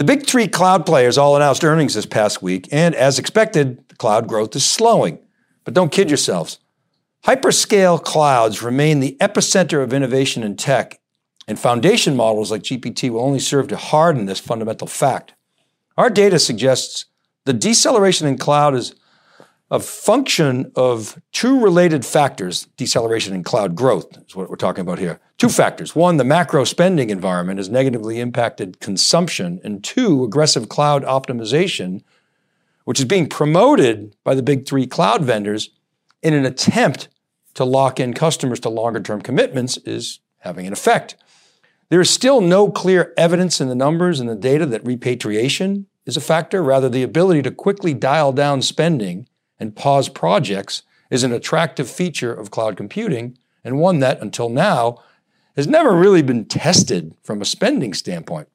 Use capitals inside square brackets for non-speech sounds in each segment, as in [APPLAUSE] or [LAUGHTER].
The big three cloud players all announced earnings this past week, and as expected, cloud growth is slowing. But don't kid yourselves. Hyperscale clouds remain the epicenter of innovation in tech, and foundation models like GPT will only serve to harden this fundamental fact. Our data suggests the deceleration in cloud is a function of two related factors deceleration in cloud growth is what we're talking about here. Two factors. One, the macro spending environment has negatively impacted consumption, and two, aggressive cloud optimization, which is being promoted by the big three cloud vendors in an attempt to lock in customers to longer term commitments, is having an effect. There is still no clear evidence in the numbers and the data that repatriation is a factor. Rather, the ability to quickly dial down spending and pause projects is an attractive feature of cloud computing and one that, until now, has never really been tested from a spending standpoint.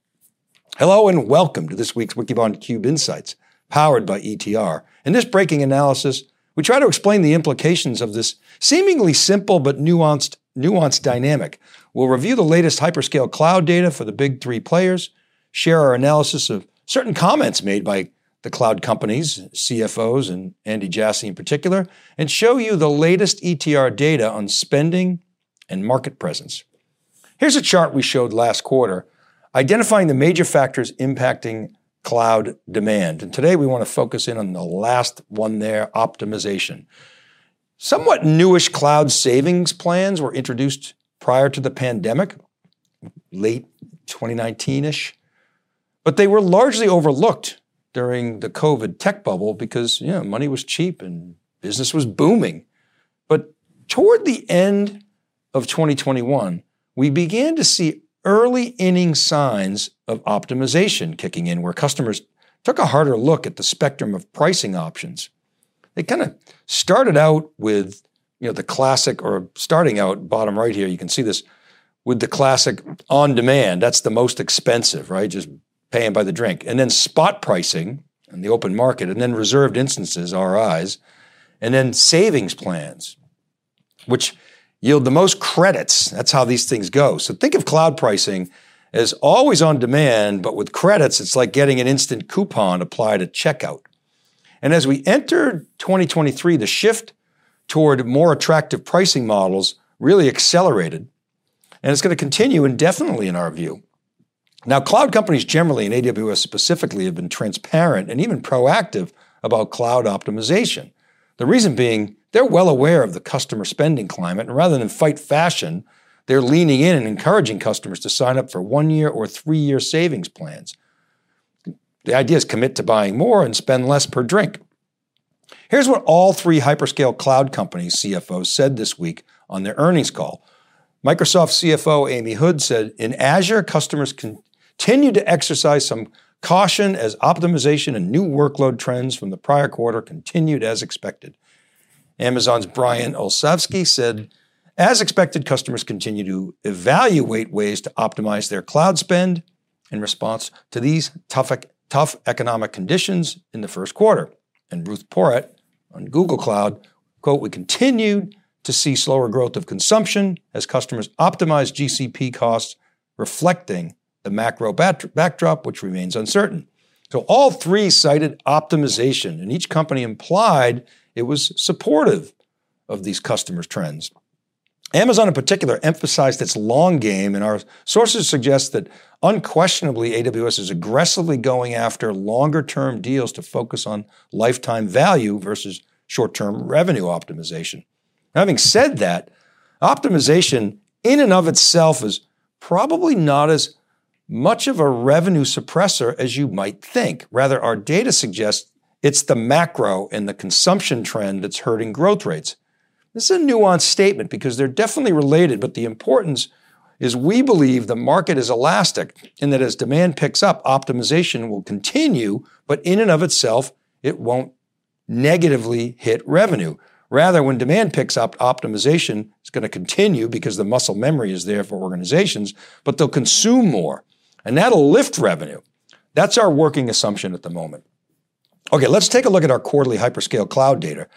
Hello and welcome to this week's Wikibon Cube Insights, powered by ETR. In this breaking analysis, we try to explain the implications of this seemingly simple but nuanced, nuanced dynamic. We'll review the latest hyperscale cloud data for the big three players, share our analysis of certain comments made by the cloud companies, CFOs, and Andy Jassy in particular, and show you the latest ETR data on spending and market presence. Here's a chart we showed last quarter identifying the major factors impacting cloud demand. And today we want to focus in on the last one there optimization. Somewhat newish cloud savings plans were introduced prior to the pandemic, late 2019 ish, but they were largely overlooked during the COVID tech bubble because you know, money was cheap and business was booming. But toward the end of 2021, we began to see early inning signs of optimization kicking in, where customers took a harder look at the spectrum of pricing options. They kind of started out with you know the classic, or starting out bottom right here, you can see this with the classic on demand. That's the most expensive, right? Just paying by the drink, and then spot pricing in the open market, and then reserved instances, RIs, and then savings plans, which yield the most credits. That's how these things go. So think of cloud pricing as always on demand, but with credits, it's like getting an instant coupon applied at checkout. And as we enter 2023, the shift toward more attractive pricing models really accelerated. And it's going to continue indefinitely in our view. Now, cloud companies generally, and AWS specifically, have been transparent and even proactive about cloud optimization. The reason being, they're well aware of the customer spending climate, and rather than fight fashion, they're leaning in and encouraging customers to sign up for one year or three year savings plans. The idea is commit to buying more and spend less per drink. Here's what all three hyperscale cloud companies' CFOs said this week on their earnings call. Microsoft CFO Amy Hood said, In Azure, customers can continued to exercise some caution as optimization and new workload trends from the prior quarter continued as expected. Amazon's Brian Olsavsky said, as expected, customers continue to evaluate ways to optimize their cloud spend in response to these tough, tough economic conditions in the first quarter. And Ruth Porat on Google Cloud, quote, we continued to see slower growth of consumption as customers optimize GCP costs, reflecting the macro backdrop, which remains uncertain. So all three cited optimization, and each company implied it was supportive of these customers' trends. Amazon, in particular, emphasized its long game, and our sources suggest that unquestionably AWS is aggressively going after longer term deals to focus on lifetime value versus short term revenue optimization. Having said that, optimization in and of itself is probably not as much of a revenue suppressor as you might think. Rather, our data suggests it's the macro and the consumption trend that's hurting growth rates. This is a nuanced statement because they're definitely related, but the importance is we believe the market is elastic and that as demand picks up, optimization will continue, but in and of itself, it won't negatively hit revenue. Rather, when demand picks up, optimization is going to continue because the muscle memory is there for organizations, but they'll consume more and that'll lift revenue. That's our working assumption at the moment. Okay, let's take a look at our quarterly hyperscale cloud data.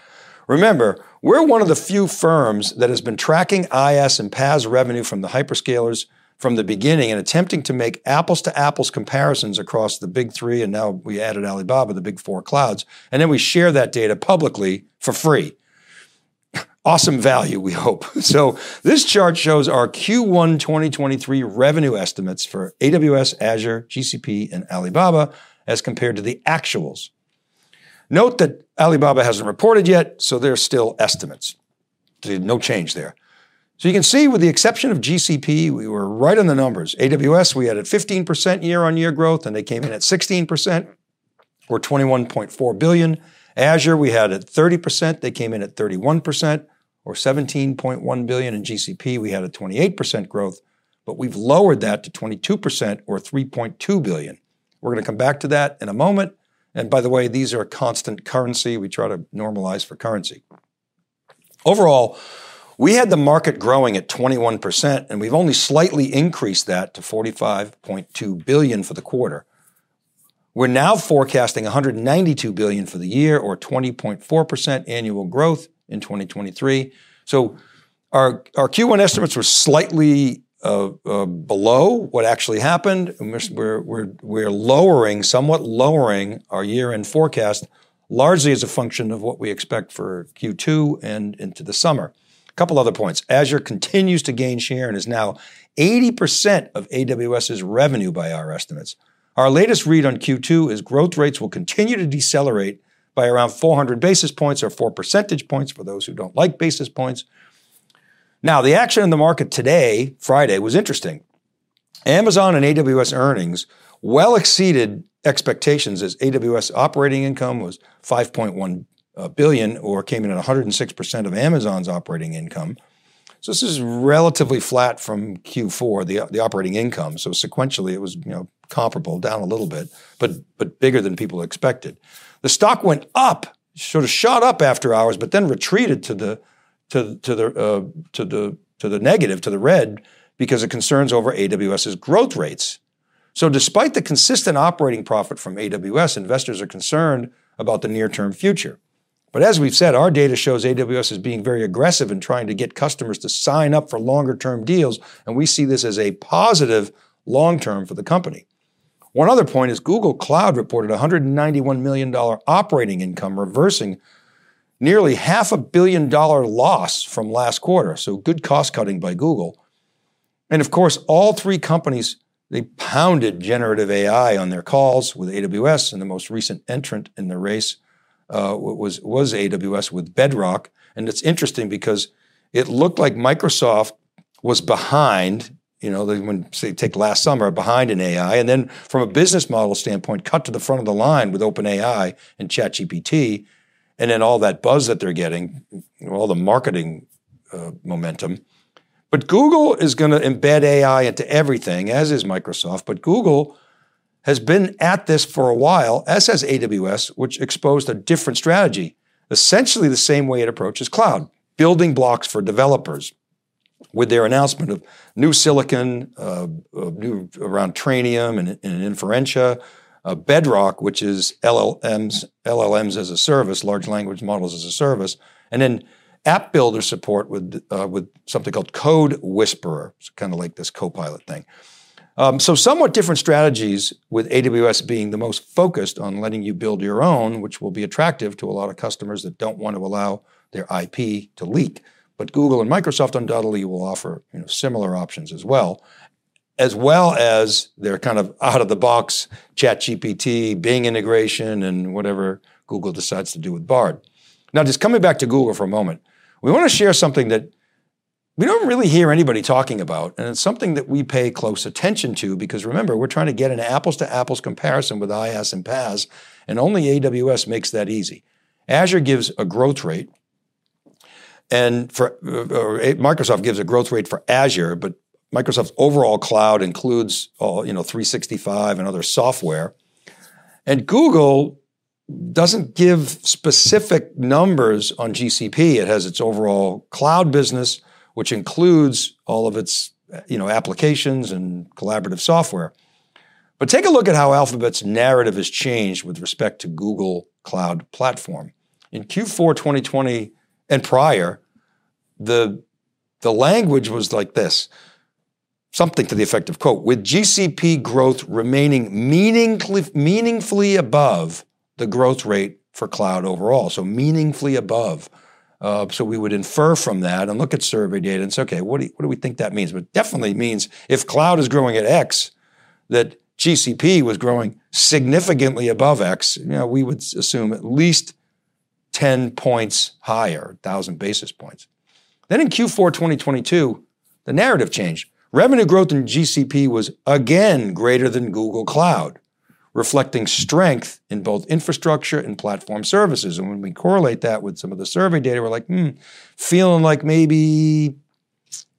Remember, we're one of the few firms that has been tracking IaaS and PaaS revenue from the hyperscalers from the beginning and attempting to make apples to apples comparisons across the big three, and now we added Alibaba, the big four clouds, and then we share that data publicly for free. Awesome value, we hope. [LAUGHS] So, this chart shows our Q1 2023 revenue estimates for AWS, Azure, GCP, and Alibaba as compared to the actuals. Note that Alibaba hasn't reported yet, so they're still estimates. No change there. So you can see, with the exception of GCP, we were right on the numbers. AWS, we had at 15% year on year growth, and they came in at 16%, or 21.4 billion. Azure, we had at 30%, they came in at 31%, or 17.1 billion. In GCP, we had a 28% growth, but we've lowered that to 22%, or 3.2 billion. We're going to come back to that in a moment. And by the way, these are a constant currency. We try to normalize for currency. Overall, we had the market growing at 21%, and we've only slightly increased that to 45.2 billion for the quarter. We're now forecasting 192 billion for the year, or 20.4% annual growth in 2023. So our, our Q1 estimates were slightly uh, uh, below what actually happened. We're, we're, we're lowering, somewhat lowering our year-end forecast, largely as a function of what we expect for Q2 and into the summer A couple other points. Azure continues to gain share and is now 80% of AWS's revenue by our estimates. Our latest read on Q2 is growth rates will continue to decelerate by around 400 basis points or 4 percentage points for those who don't like basis points. Now, the action in the market today, Friday, was interesting. Amazon and AWS earnings well exceeded expectations as AWS operating income was 5.1 uh, or came in at 106% of Amazon's operating income. So this is relatively flat from Q4, the, the operating income. So sequentially, it was you know comparable, down a little bit, but but bigger than people expected. The stock went up, sort of shot up after hours, but then retreated to the to to the uh, to the to the negative, to the red, because of concerns over AWS's growth rates. So despite the consistent operating profit from AWS, investors are concerned about the near-term future. But as we've said, our data shows AWS is being very aggressive in trying to get customers to sign up for longer term deals, and we see this as a positive long term for the company. One other point is Google Cloud reported $191 million operating income, reversing nearly half a billion dollar loss from last quarter. So good cost cutting by Google. And of course, all three companies they pounded generative AI on their calls with AWS and the most recent entrant in the race uh, was was AWS with Bedrock, and it's interesting because it looked like Microsoft was behind. You know, they, when say take last summer behind in AI, and then from a business model standpoint, cut to the front of the line with OpenAI and ChatGPT, and then all that buzz that they're getting, all the marketing uh, momentum. But Google is going to embed AI into everything, as is Microsoft. But Google has been at this for a while, as has AWS, which exposed a different strategy, essentially the same way it approaches cloud, building blocks for developers. With their announcement of new silicon, uh, new around Trainium and, and Inferentia, uh, Bedrock, which is LLMs, LLMs as a service, large language models as a service, and then app builder support with uh, with something called Code Whisperer, kind of like this Copilot thing. Um, so, somewhat different strategies with AWS being the most focused on letting you build your own, which will be attractive to a lot of customers that don't want to allow their IP to leak. But Google and Microsoft undoubtedly will offer you know, similar options as well, as well as their kind of out of the box ChatGPT, Bing integration, and whatever Google decides to do with Bard. Now, just coming back to Google for a moment, we want to share something that we don't really hear anybody talking about, and it's something that we pay close attention to because remember, we're trying to get an apples to apples comparison with IaaS and PaaS, and only AWS makes that easy. Azure gives a growth rate, and for Microsoft gives a growth rate for Azure, but Microsoft's overall cloud includes all you know 365 and other software, and Google doesn't give specific numbers on GCP. It has its overall cloud business which includes all of its you know, applications and collaborative software. But take a look at how Alphabet's narrative has changed with respect to Google Cloud Platform. In Q4 2020 and prior, the, the language was like this something to the effect of quote, with GCP growth remaining meaningfully, meaningfully above the growth rate for cloud overall. So meaningfully above. Uh, so we would infer from that and look at survey data and say, okay, what do, you, what do we think that means? But definitely means if cloud is growing at X, that GCP was growing significantly above X, you know, we would assume at least 10 points higher, 1,000 basis points. Then in Q4 2022, the narrative changed. Revenue growth in GCP was again greater than Google Cloud, reflecting strength in both infrastructure and platform services. And when we correlate that with some of the survey data, we're like, hmm, feeling like maybe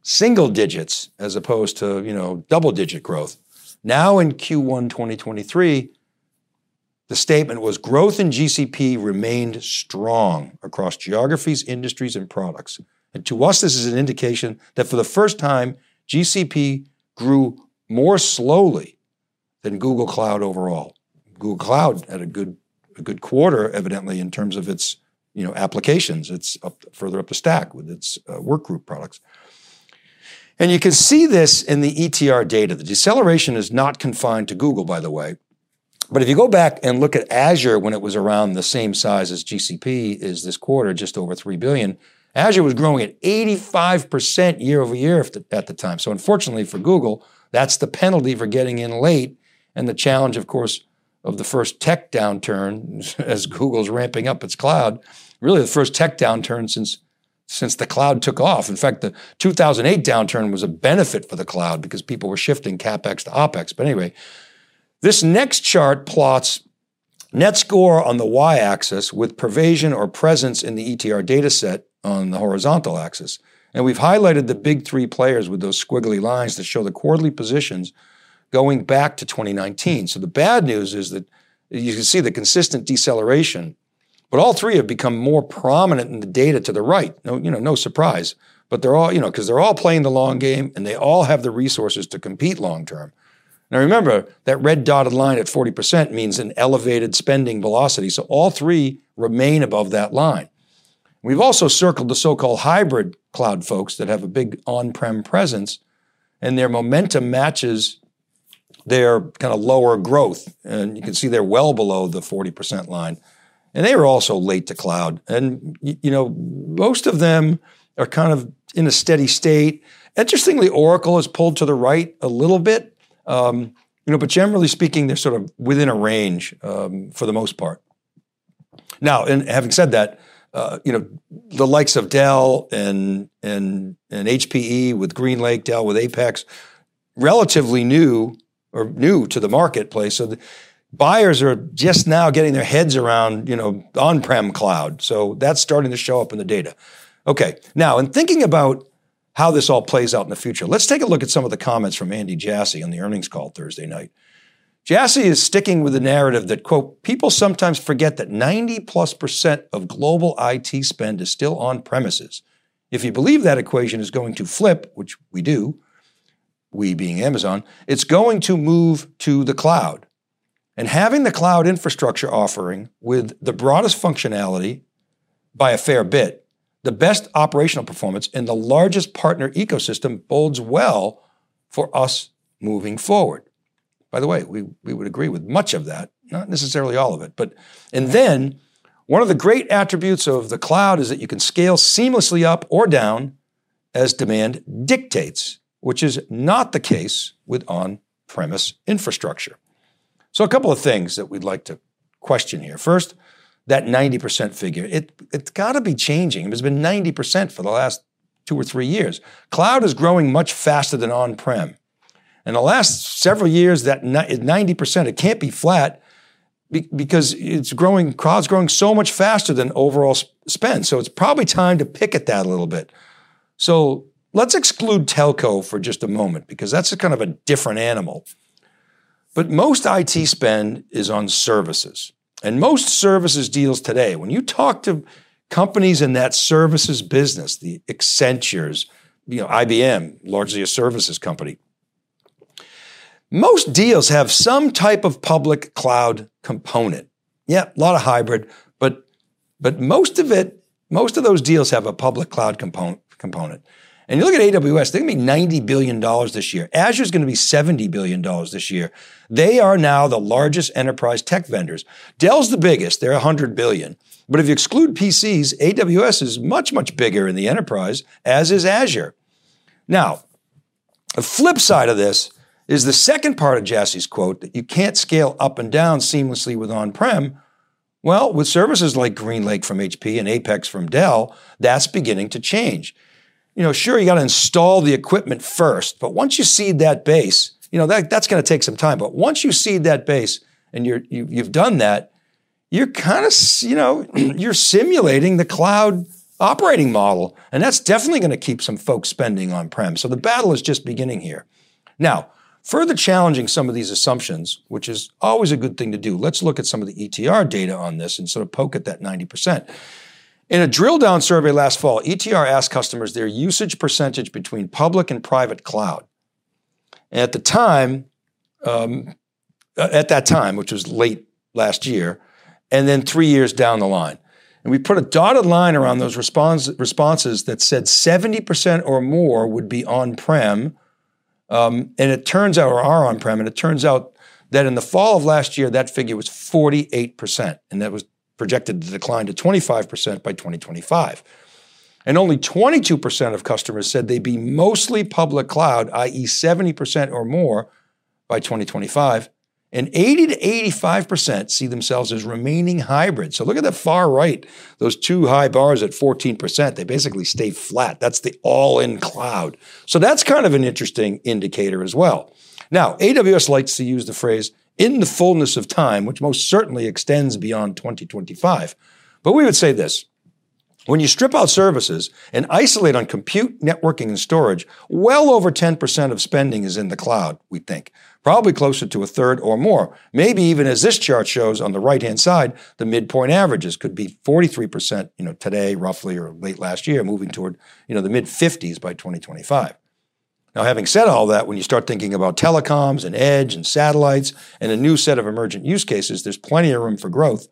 single digits as opposed to, you know, double digit growth. Now in Q1 2023, the statement was growth in GCP remained strong across geographies, industries, and products. And to us, this is an indication that for the first time, GCP grew more slowly than Google Cloud overall. Google Cloud had a good, a good quarter, evidently, in terms of its you know, applications. It's up further up the stack with its uh, workgroup products. And you can see this in the ETR data. The deceleration is not confined to Google, by the way. But if you go back and look at Azure when it was around the same size as GCP is this quarter, just over 3 billion, Azure was growing at 85% year over year at the time. So unfortunately for Google, that's the penalty for getting in late and the challenge, of course, of the first tech downturn [LAUGHS] as Google's ramping up its cloud. Really, the first tech downturn since since the cloud took off. In fact, the 2008 downturn was a benefit for the cloud because people were shifting capex to opex. But anyway, this next chart plots net score on the y-axis with pervasion or presence in the ETR dataset on the horizontal axis. And we've highlighted the big three players with those squiggly lines that show the quarterly positions going back to 2019. So the bad news is that you can see the consistent deceleration but all three have become more prominent in the data to the right. No, you know, no surprise. But they're all, you know, because they're all playing the long game and they all have the resources to compete long term. Now remember, that red dotted line at 40% means an elevated spending velocity. So all three remain above that line. We've also circled the so called hybrid cloud folks that have a big on prem presence, and their momentum matches their kind of lower growth. And you can see they're well below the 40% line. And they were also late to cloud. And, you know, most of them are kind of in a steady state. Interestingly, Oracle is pulled to the right a little bit. Um, you know, but generally speaking, they're sort of within a range um, for the most part. Now, and having said that, uh, you know, the likes of Dell and and and HPE with GreenLake, Dell with Apex, relatively new or new to the marketplace. So the, buyers are just now getting their heads around, you know, on-prem cloud. So that's starting to show up in the data. Okay. Now, in thinking about how this all plays out in the future, let's take a look at some of the comments from Andy Jassy on the earnings call Thursday night. Jassy is sticking with the narrative that, quote, people sometimes forget that 90 plus percent of global IT spend is still on premises. If you believe that equation is going to flip, which we do, we being Amazon, it's going to move to the cloud. And having the cloud infrastructure offering with the broadest functionality by a fair bit, the best operational performance, and the largest partner ecosystem bodes well for us moving forward. By the way, we, we would agree with much of that, not necessarily all of it. But and then one of the great attributes of the cloud is that you can scale seamlessly up or down as demand dictates, which is not the case with on-premise infrastructure. So, a couple of things that we'd like to question here. First, that 90% figure, it, it's got to be changing. It's been 90% for the last two or three years. Cloud is growing much faster than on prem. In the last several years, that 90%, it can't be flat because it's growing, cloud's growing so much faster than overall spend. So it's probably time to pick at that a little bit. So let's exclude telco for just a moment because that's a kind of a different animal. But most IT spend is on services. And most services deals today, when you talk to companies in that services business, the Accentures, you know, IBM, largely a services company, most deals have some type of public cloud component. Yeah, a lot of hybrid, but but most of it, most of those deals have a public cloud component component. And you look at AWS, they're going to be $90 billion this year. Azure is going to be $70 billion this year. They are now the largest enterprise tech vendors. Dell's the biggest, they're 100 billion. But if you exclude PCs, AWS is much, much bigger in the enterprise, as is Azure. Now, the flip side of this is the second part of Jassy's quote that you can't scale up and down seamlessly with on prem. Well, with services like GreenLake from HP and Apex from Dell, that's beginning to change. You know, sure, you got to install the equipment first, but once you seed that base, you know, that, that's going to take some time. But once you seed that base and you're, you, you've done that, you're kind of, you know, [CLEARS THROAT] you're simulating the cloud operating model. And that's definitely going to keep some folks spending on prem. So the battle is just beginning here. Now, further challenging some of these assumptions, which is always a good thing to do, let's look at some of the ETR data on this and sort of poke at that 90%. In a drill down survey last fall, ETR asked customers their usage percentage between public and private cloud. And at the time, um, at that time, which was late last year, and then three years down the line. And we put a dotted line around those response, responses that said 70% or more would be on prem. Um, and it turns out, or are on prem, and it turns out that in the fall of last year, that figure was 48%. And that was projected to decline to 25% by 2025. And only 22% of customers said they'd be mostly public cloud, i.e., 70% or more by 2025. And 80 to 85% see themselves as remaining hybrid. So look at the far right, those two high bars at 14%. They basically stay flat. That's the all in cloud. So that's kind of an interesting indicator as well. Now, AWS likes to use the phrase in the fullness of time, which most certainly extends beyond 2025. But we would say this when you strip out services and isolate on compute, networking, and storage, well over 10% of spending is in the cloud, we think. Probably closer to a third or more. Maybe even as this chart shows on the right-hand side, the midpoint averages could be 43%, you know, today roughly or late last year, moving toward, you know, the mid 50s by 2025. Now, having said all that, when you start thinking about telecoms and edge and satellites and a new set of emergent use cases, there's plenty of room for growth.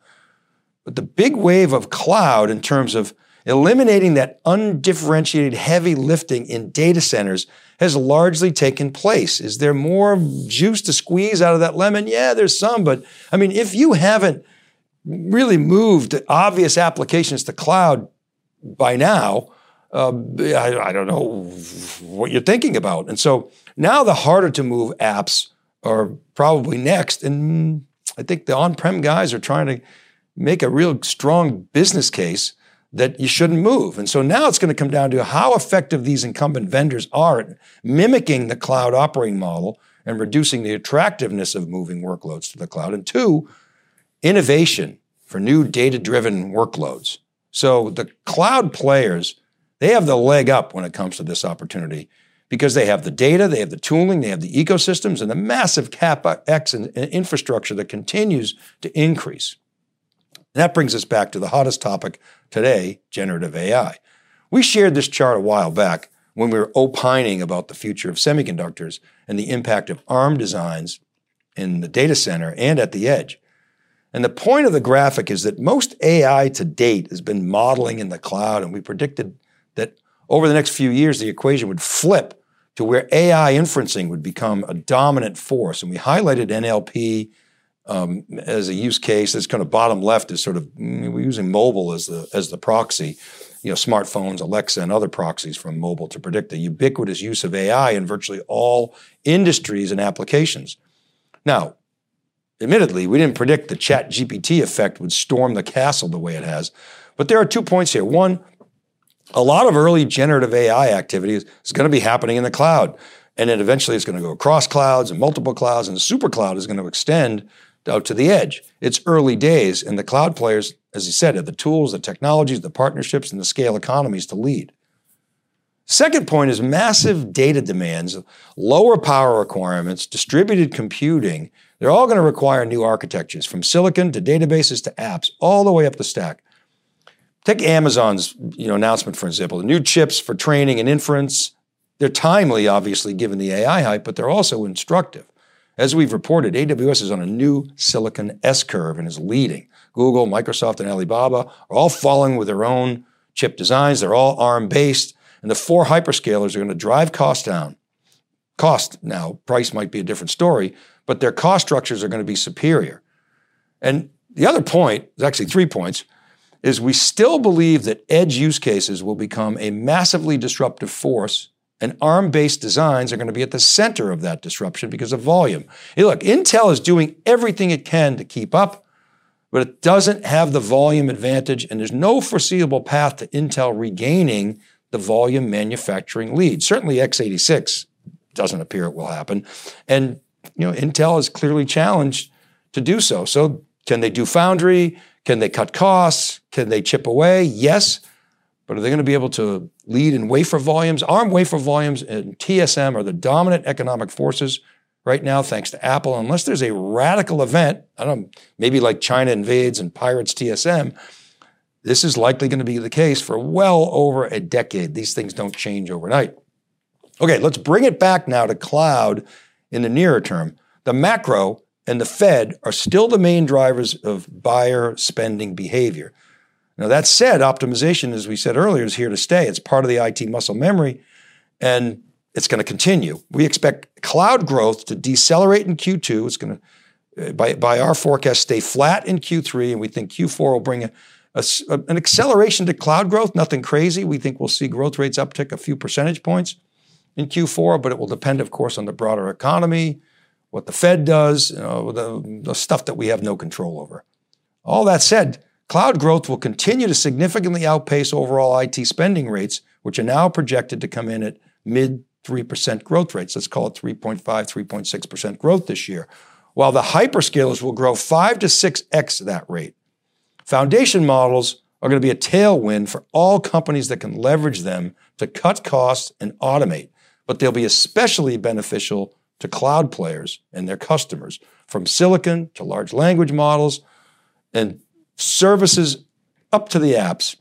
But the big wave of cloud in terms of Eliminating that undifferentiated heavy lifting in data centers has largely taken place. Is there more juice to squeeze out of that lemon? Yeah, there's some, but I mean, if you haven't really moved obvious applications to cloud by now, uh, I, I, don't know what you're thinking about. And so now the harder to move apps are probably next. And I think the on prem guys are trying to make a real strong business case that you shouldn't move. And so now it's going to come down to how effective these incumbent vendors are at mimicking the cloud operating model and reducing the attractiveness of moving workloads to the cloud. And two, innovation for new data driven workloads. So the cloud players, they have the leg up when it comes to this opportunity because they have the data, they have the tooling, they have the ecosystems, and the massive capex and infrastructure that continues to increase. And that brings us back to the hottest topic today generative AI. We shared this chart a while back when we were opining about the future of semiconductors and the impact of ARM designs in the data center and at the edge. And the point of the graphic is that most AI to date has been modeling in the cloud, and we predicted that over the next few years, the equation would flip to where AI inferencing would become a dominant force. And we highlighted NLP um, as a use case. That's kind of bottom left is sort of mm, we're using mobile as the as the proxy. You know, smartphones, Alexa, and other proxies from mobile to predict the ubiquitous use of AI in virtually all industries and applications. Now, admittedly, we didn't predict the Chat GPT effect would storm the castle the way it has, but there are two points here. One, a lot of early generative AI activity is, is going to be happening in the cloud. And then eventually it's going to go across clouds and multiple clouds, and the super cloud is going to extend out to the edge. It's early days, and the cloud players, as you said, have the tools, the technologies, the partnerships, and the scale economies to lead. Second point is massive data demands, lower power requirements, distributed computing. They're all going to require new architectures from silicon to databases to apps, all the way up the stack. Take Amazon's you know, announcement, for example, the new chips for training and inference. They're timely, obviously, given the AI hype, but they're also instructive. As we've reported, AWS is on a new silicon S curve and is leading. Google, Microsoft, and Alibaba are all following with their own chip designs. They're all ARM based. And the four hyperscalers are going to drive costs down. Cost now, price might be a different story, but their cost structures are going to be superior. And the other point, there's actually three points, is we still believe that edge use cases will become a massively disruptive force and ARM based designs are going to be at the center of that disruption because of volume. Hey, look, Intel is doing everything it can to keep up, but it doesn't have the volume advantage, and there's no foreseeable path to Intel regaining the volume manufacturing lead. Certainly x86 doesn't appear it will happen. And you know, Intel is clearly challenged to do so. So can they do foundry? Can they cut costs? Can they chip away? Yes. But are they going to be able to lead in wafer volumes? ARM wafer volumes and TSM are the dominant economic forces right now, thanks to Apple. Unless there's a radical event, I don't know, maybe like China invades and pirates TSM, this is likely going to be the case for well over a decade. These things don't change overnight. Okay, let's bring it back now to cloud in the nearer term. The macro and the Fed are still the main drivers of buyer spending behavior. Now, that said, optimization, as we said earlier, is here to stay. It's part of the IT muscle memory, and it's going to continue. We expect cloud growth to decelerate in Q2. It's going to, uh, by, by our forecast, stay flat in Q3, and we think Q4 will bring a, a, an acceleration to cloud growth. Nothing crazy. We think we'll see growth rates uptick a few percentage points in Q4, but it will depend, of course, on the broader economy, what the Fed does, you know, the, the stuff that we have no control over. All that said, Cloud growth will continue to significantly outpace overall IT spending rates, which are now projected to come in at mid 3% growth rates. Let's call it 3.5, 3.6% growth this year, while the hyperscalers will grow 5 to 6x that rate. Foundation models are going to be a tailwind for all companies that can leverage them to cut costs and automate, but they'll be especially beneficial to cloud players and their customers, from silicon to large language models and services up to the apps.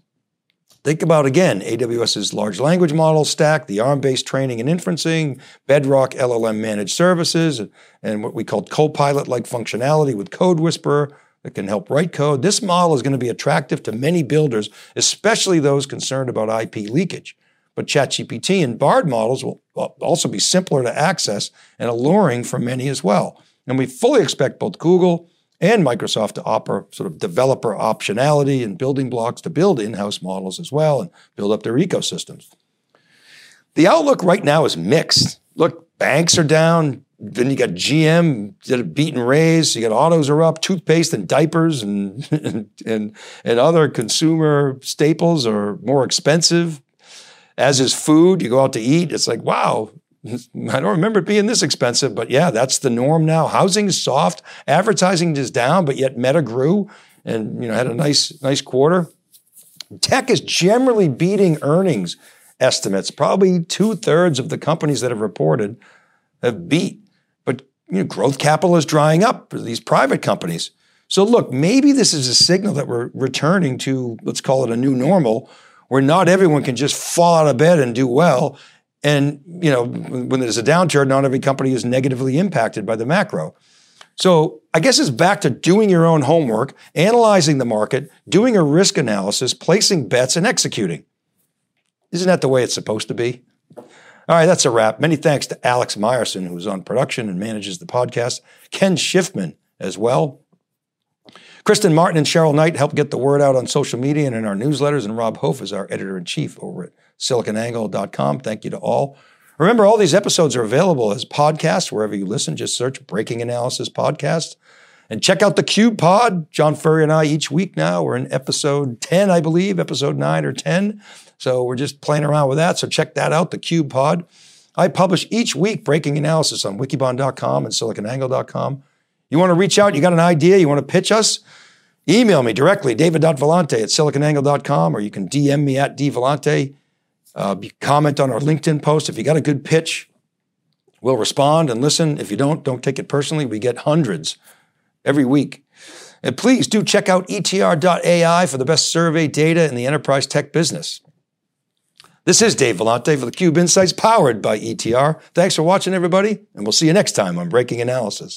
Think about again AWS's large language model stack, the ARM based training and inferencing, Bedrock LLM managed services, and what we call Copilot like functionality with Code Whisperer that can help write code. This model is going to be attractive to many builders, especially those concerned about IP leakage. But ChatGPT and Bard models will also be simpler to access and alluring for many as well. And we fully expect both Google and Microsoft to offer sort of developer optionality and building blocks to build in house models as well and build up their ecosystems. The outlook right now is mixed. Look, banks are down. Then you got GM did a beat and raise. You got autos are up, toothpaste and diapers and, [LAUGHS] and, and other consumer staples are more expensive. As is food. You go out to eat, it's like, wow, [LAUGHS] I don't remember it being this expensive, but yeah, that's the norm now. Housing is soft, advertising is down, but yet Meta grew and you know had a nice nice quarter. Tech is generally beating earnings estimates. Probably two thirds of the companies that have reported have beat, but you know, growth capital is drying up for these private companies. So look, maybe this is a signal that we're returning to let's call it a new normal, where not everyone can just fall out of bed and do well and you know, when there's a downturn, not every company is negatively impacted by the macro. So I guess it's back to doing your own homework, analyzing the market, doing a risk analysis, placing bets, and executing. Isn't that the way it's supposed to be? All right, that's a wrap. Many thanks to Alex Myerson, who's on production and manages the podcast, Ken Schiffman as well. Kristen Martin and Cheryl Knight help get the word out on social media and in our newsletters, and Rob Hof is our editor in chief over at siliconangle.com. Thank you to all. Remember, all these episodes are available as podcasts wherever you listen. Just search Breaking Analysis Podcast. And check out the Cube Pod. John Furrier and I each week now. We're in episode 10, I believe, episode 9 or 10. So we're just playing around with that. So check that out, the Cube Pod. I publish each week breaking analysis on wikibon.com and siliconangle.com. You want to reach out, you got an idea, you want to pitch us, email me directly, david.vellante at siliconangle.com, or you can DM me at dvellante. Uh, comment on our LinkedIn post. If you got a good pitch, we'll respond and listen. If you don't, don't take it personally. We get hundreds every week. And please do check out etr.ai for the best survey data in the enterprise tech business. This is Dave Vellante for the Cube Insights powered by ETR. Thanks for watching, everybody, and we'll see you next time on Breaking Analysis.